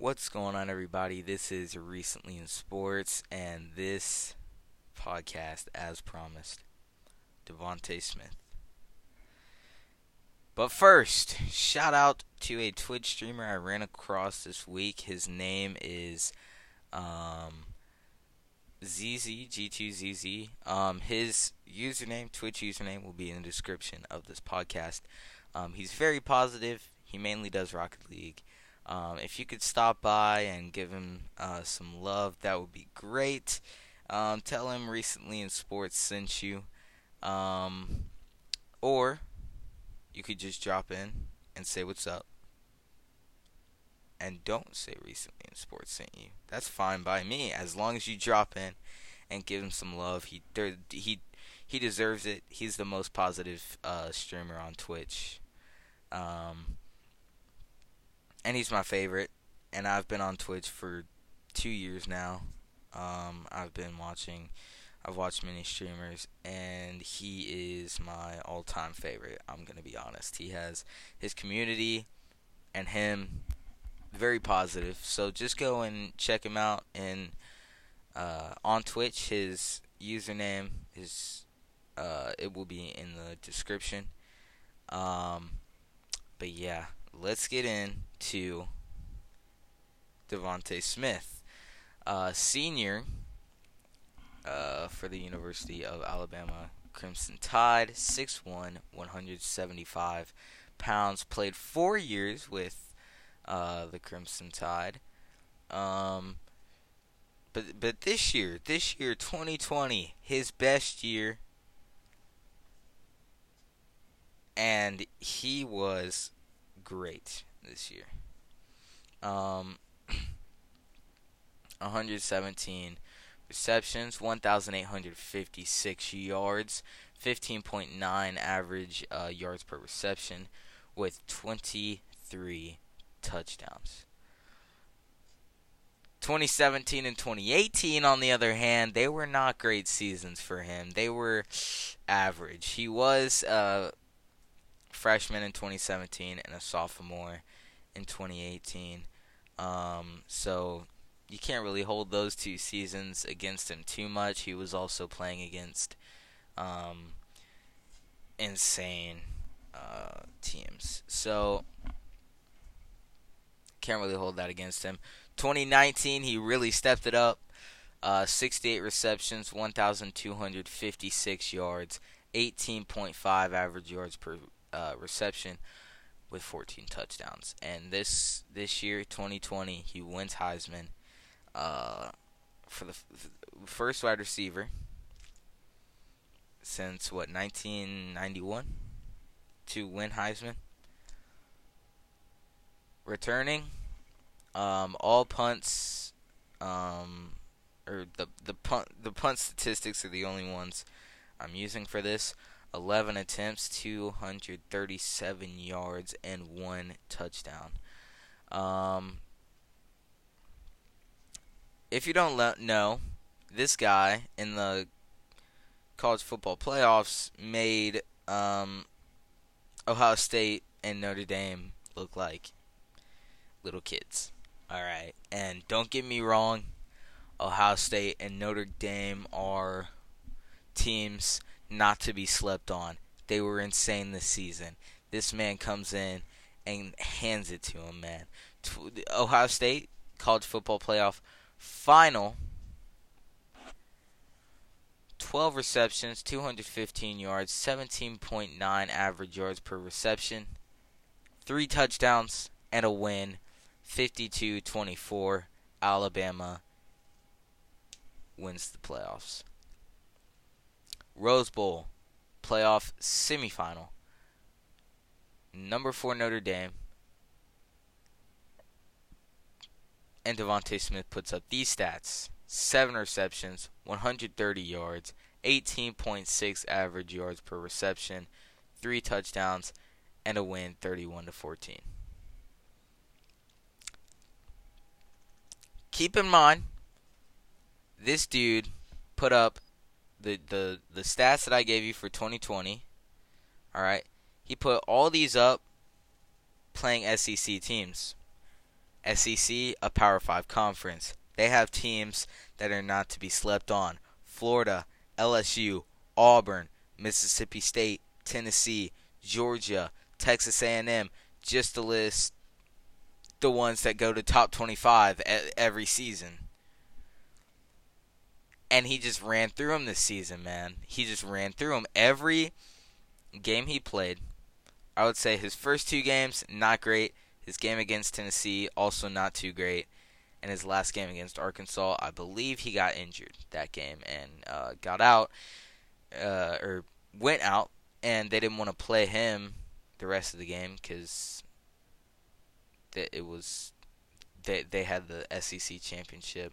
What's going on, everybody? This is Recently in Sports, and this podcast, as promised, DeVonta Smith. But first, shout out to a Twitch streamer I ran across this week. His name is um, ZZG2ZZ. Um, his username, Twitch username, will be in the description of this podcast. Um, he's very positive. He mainly does Rocket League. Um, if you could stop by and give him uh, some love, that would be great. Um, tell him recently in sports sent you. Um, or you could just drop in and say what's up. And don't say recently in sports sent you. That's fine by me as long as you drop in and give him some love. He he he deserves it. He's the most positive uh, streamer on Twitch. Um, and he's my favorite. And I've been on Twitch for two years now. Um, I've been watching, I've watched many streamers, and he is my all-time favorite. I'm gonna be honest. He has his community, and him, very positive. So just go and check him out and uh, on Twitch. His username is uh, it will be in the description. Um, but yeah, let's get into DeVonta Smith, uh, senior uh, for the University of Alabama Crimson Tide, 6'1", 175 pounds. Played four years with uh, the Crimson Tide. Um, but but this year, this year, 2020, his best year, and he was great this year. Um, 117 receptions, 1,856 yards, 15.9 average uh, yards per reception, with 23 touchdowns. 2017 and 2018, on the other hand, they were not great seasons for him. They were average. He was a freshman in 2017 and a sophomore in 2018. Um, so you can't really hold those two seasons against him too much. He was also playing against um, insane uh, teams. So can't really hold that against him. 2019, he really stepped it up. Uh, 68 receptions, 1,256 yards, 18.5 average yards per uh, reception, with 14 touchdowns. And this this year, 2020, he wins Heisman uh, for the f- first wide receiver since what 1991 to win Heisman. Returning, um, all punts, um, or the the punt the punt statistics are the only ones I'm using for this. 11 attempts, 237 yards, and one touchdown. Um, if you don't le- know, this guy in the college football playoffs made um, Ohio State and Notre Dame look like little kids. All right, and don't get me wrong, Ohio State and Notre Dame are teams not to be slept on. They were insane this season. This man comes in and hands it to him, man. Ohio State college football playoff final 12 receptions, 215 yards, 17.9 average yards per reception, 3 touchdowns and a win, 52-24. Alabama wins the playoffs. Rose Bowl playoff semifinal. Number four Notre Dame. And DeVonta Smith puts up these stats: seven receptions, 130 yards, 18.6 average yards per reception, three touchdowns, and a win, 31 to 14. Keep in mind, this dude put up the the the stats that I gave you for 2020. All right, he put all these up playing SEC teams. SEC, a Power 5 conference. They have teams that are not to be slept on. Florida, LSU, Auburn, Mississippi State, Tennessee, Georgia, Texas A&M, just to list the ones that go to top 25 every season. And he just ran through them this season, man. He just ran through them every game he played. I would say his first two games not great. His game against Tennessee also not too great. And his last game against Arkansas, I believe he got injured that game and uh, got out uh, or went out, and they didn't want to play him the rest of the game because it was they they had the SEC championship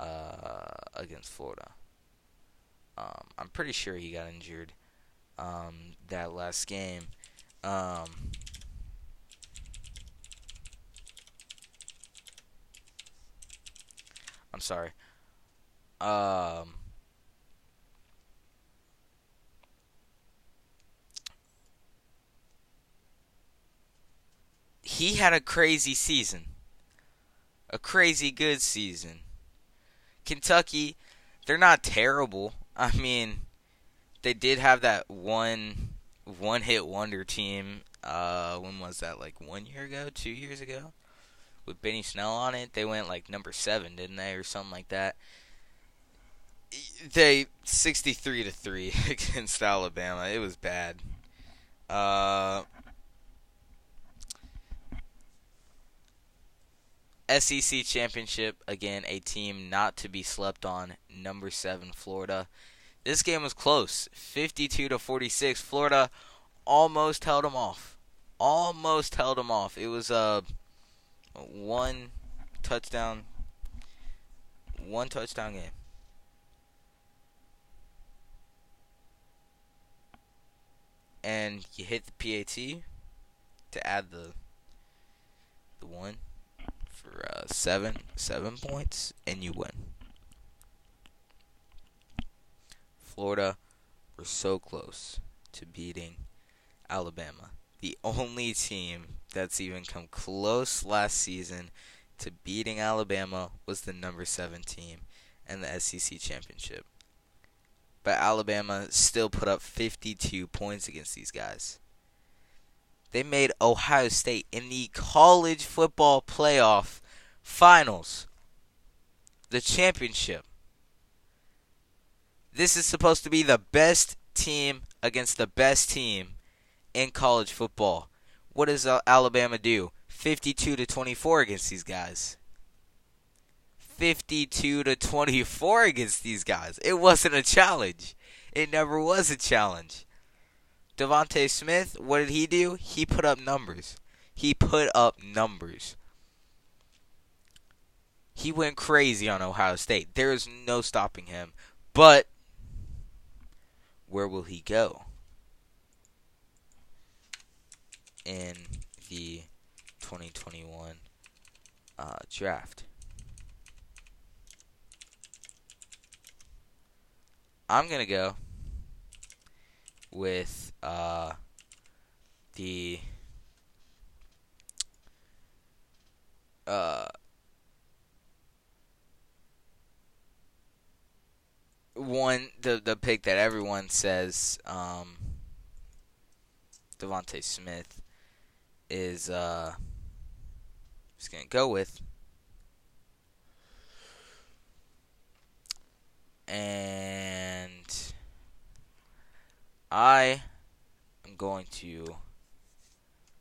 uh, against Florida. Um, I'm pretty sure he got injured um, that last game. Um, I'm sorry. Um, he had a crazy season. A crazy good season. Kentucky, they're not terrible. I mean, they did have that one one hit wonder team. Uh, when was that? Like one year ago, two years ago, with Benny Snell on it. They went like number seven, didn't they, or something like that? They sixty-three to three against Alabama. It was bad. Uh, SEC championship again, a team not to be slept on. Number seven, Florida. This game was close, 52 to 46. Florida almost held them off. Almost held them off. It was a one touchdown, one touchdown game. And you hit the PAT to add the the one for uh, seven seven points, and you win. Florida were so close to beating Alabama. The only team that's even come close last season to beating Alabama was the number 7 team and the SEC championship. But Alabama still put up 52 points against these guys. They made Ohio State in the college football playoff finals, the championship. This is supposed to be the best team against the best team in college football. What does uh, Alabama do? 52 to 24 against these guys. 52 to 24 against these guys. It wasn't a challenge. It never was a challenge. DeVonta Smith, what did he do? He put up numbers. He put up numbers. He went crazy on Ohio State. There is no stopping him. But where will he go in the 2021 uh, draft? I'm gonna go with uh, the uh, one the the pick that everyone says um, DeVonta Smith is uh just gonna go with. And I am going to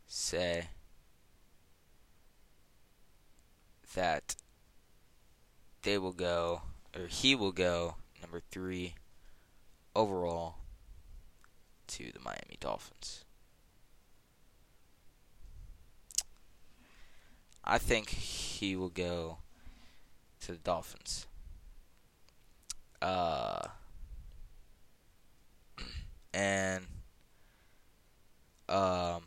say that they will go or he will go number three overall to the Miami Dolphins. I think he will go to the Dolphins. Uh, and um,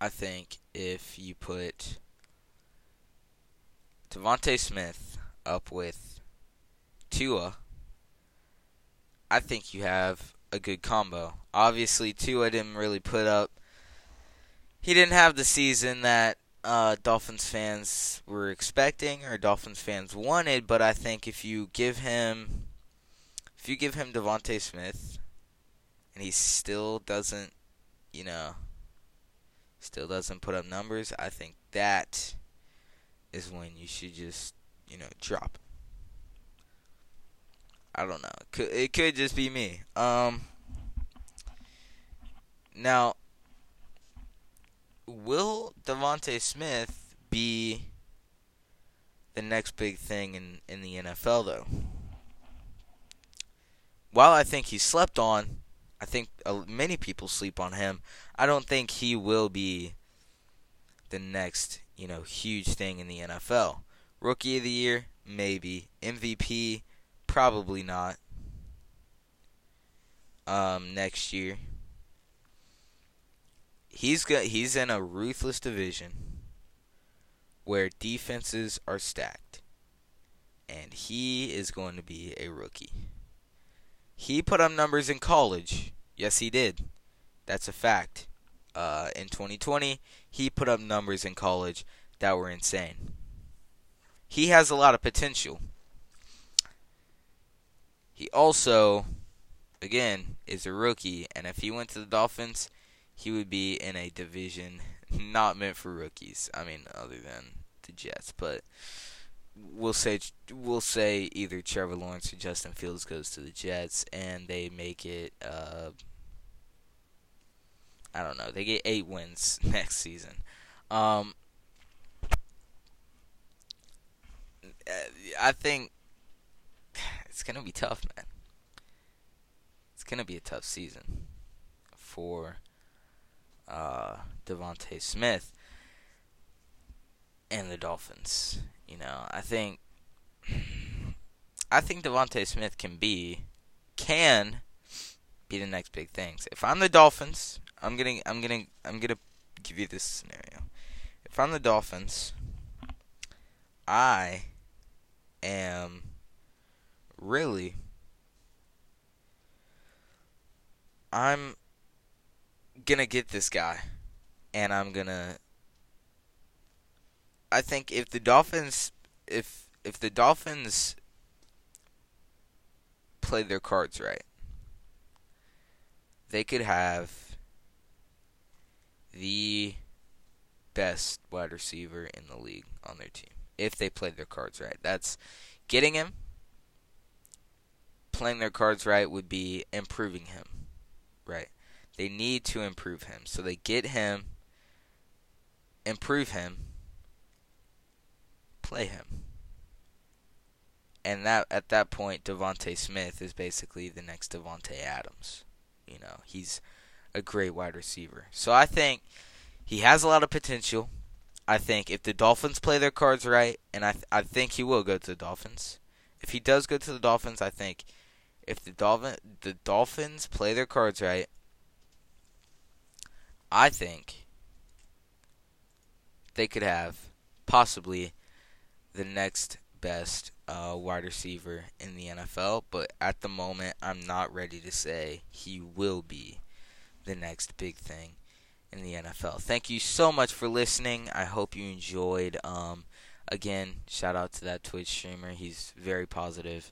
I think if you put DeVonta Smith up with Tua, I think you have a good combo. Obviously, Tua didn't really put up he didn't have the season that uh, Dolphins fans were expecting or Dolphins fans wanted, but I think if you give him if you give him DeVonta Smith and he still doesn't, you know, still doesn't put up numbers, I think that is when you should just, you know, drop. I don't know. It could, it could just be me. Um now will DeVonta Smith be the next big thing in, in the NFL, though? While I think he slept on, I think uh, many people sleep on him. I don't think he will be the next, you know, huge thing in the NFL. Rookie of the year, maybe. MVP, probably not. Um, next year he's got he's in a ruthless division where defenses are stacked. And he is going to be a rookie. He put up numbers in college. Yes, he did. That's a fact. Uh, in 2020, he put up numbers in college that were insane. He has a lot of potential. He also, again, is a rookie, and if he went to the Dolphins, he would be in a division not meant for rookies. I mean, other than the Jets, but we'll say we'll say either Trevor Lawrence or Justin Fields goes to the Jets, and they make it. Uh, I don't know. They get eight wins next season. Um, I think it's gonna be tough, man. It's gonna be a tough season for uh, DeVonta Smith and the Dolphins. You know, I think I think DeVonta Smith can be can be the next big things. If I'm the Dolphins, I'm gonna I'm gonna I'm gonna give you this scenario. If I'm the Dolphins, I am really I'm gonna get this guy, and I'm gonna. I think if the Dolphins, if if the Dolphins play their cards right, they could have the best wide receiver in the league on their team if they played their cards right. That's getting him. Playing their cards right would be improving him, right? They need to improve him. So they get him, improve him, play him. And that at that point DeVonta Smith is basically the next Davante Adams. You know, he's a great wide receiver. So I think he has a lot of potential. I think if the Dolphins play their cards right, and I th- I think he will go to the Dolphins. If he does go to the Dolphins, I think if the Dolphin the Dolphins play their cards right, I think they could have possibly the next best uh, wide receiver in the NFL, but at the moment, I'm not ready to say he will be the next big thing in the NFL. Thank you so much for listening. I hope you enjoyed. Um, again, shout out to that Twitch streamer. He's very positive.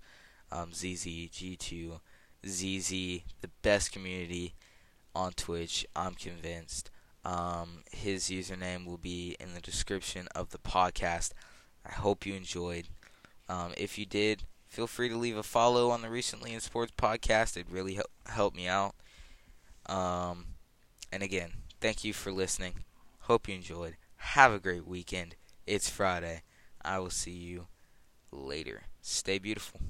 Um, ZZG2, ZZ, the best community on Twitch. I'm convinced. Um, his username will be in the description of the podcast. I hope you enjoyed. Um, if you did, feel free to leave a follow on the Recently in Sports podcast. It really help, help me out. Um, and again, thank you for listening. Hope you enjoyed. Have a great weekend. It's Friday. I will see you later. Stay beautiful.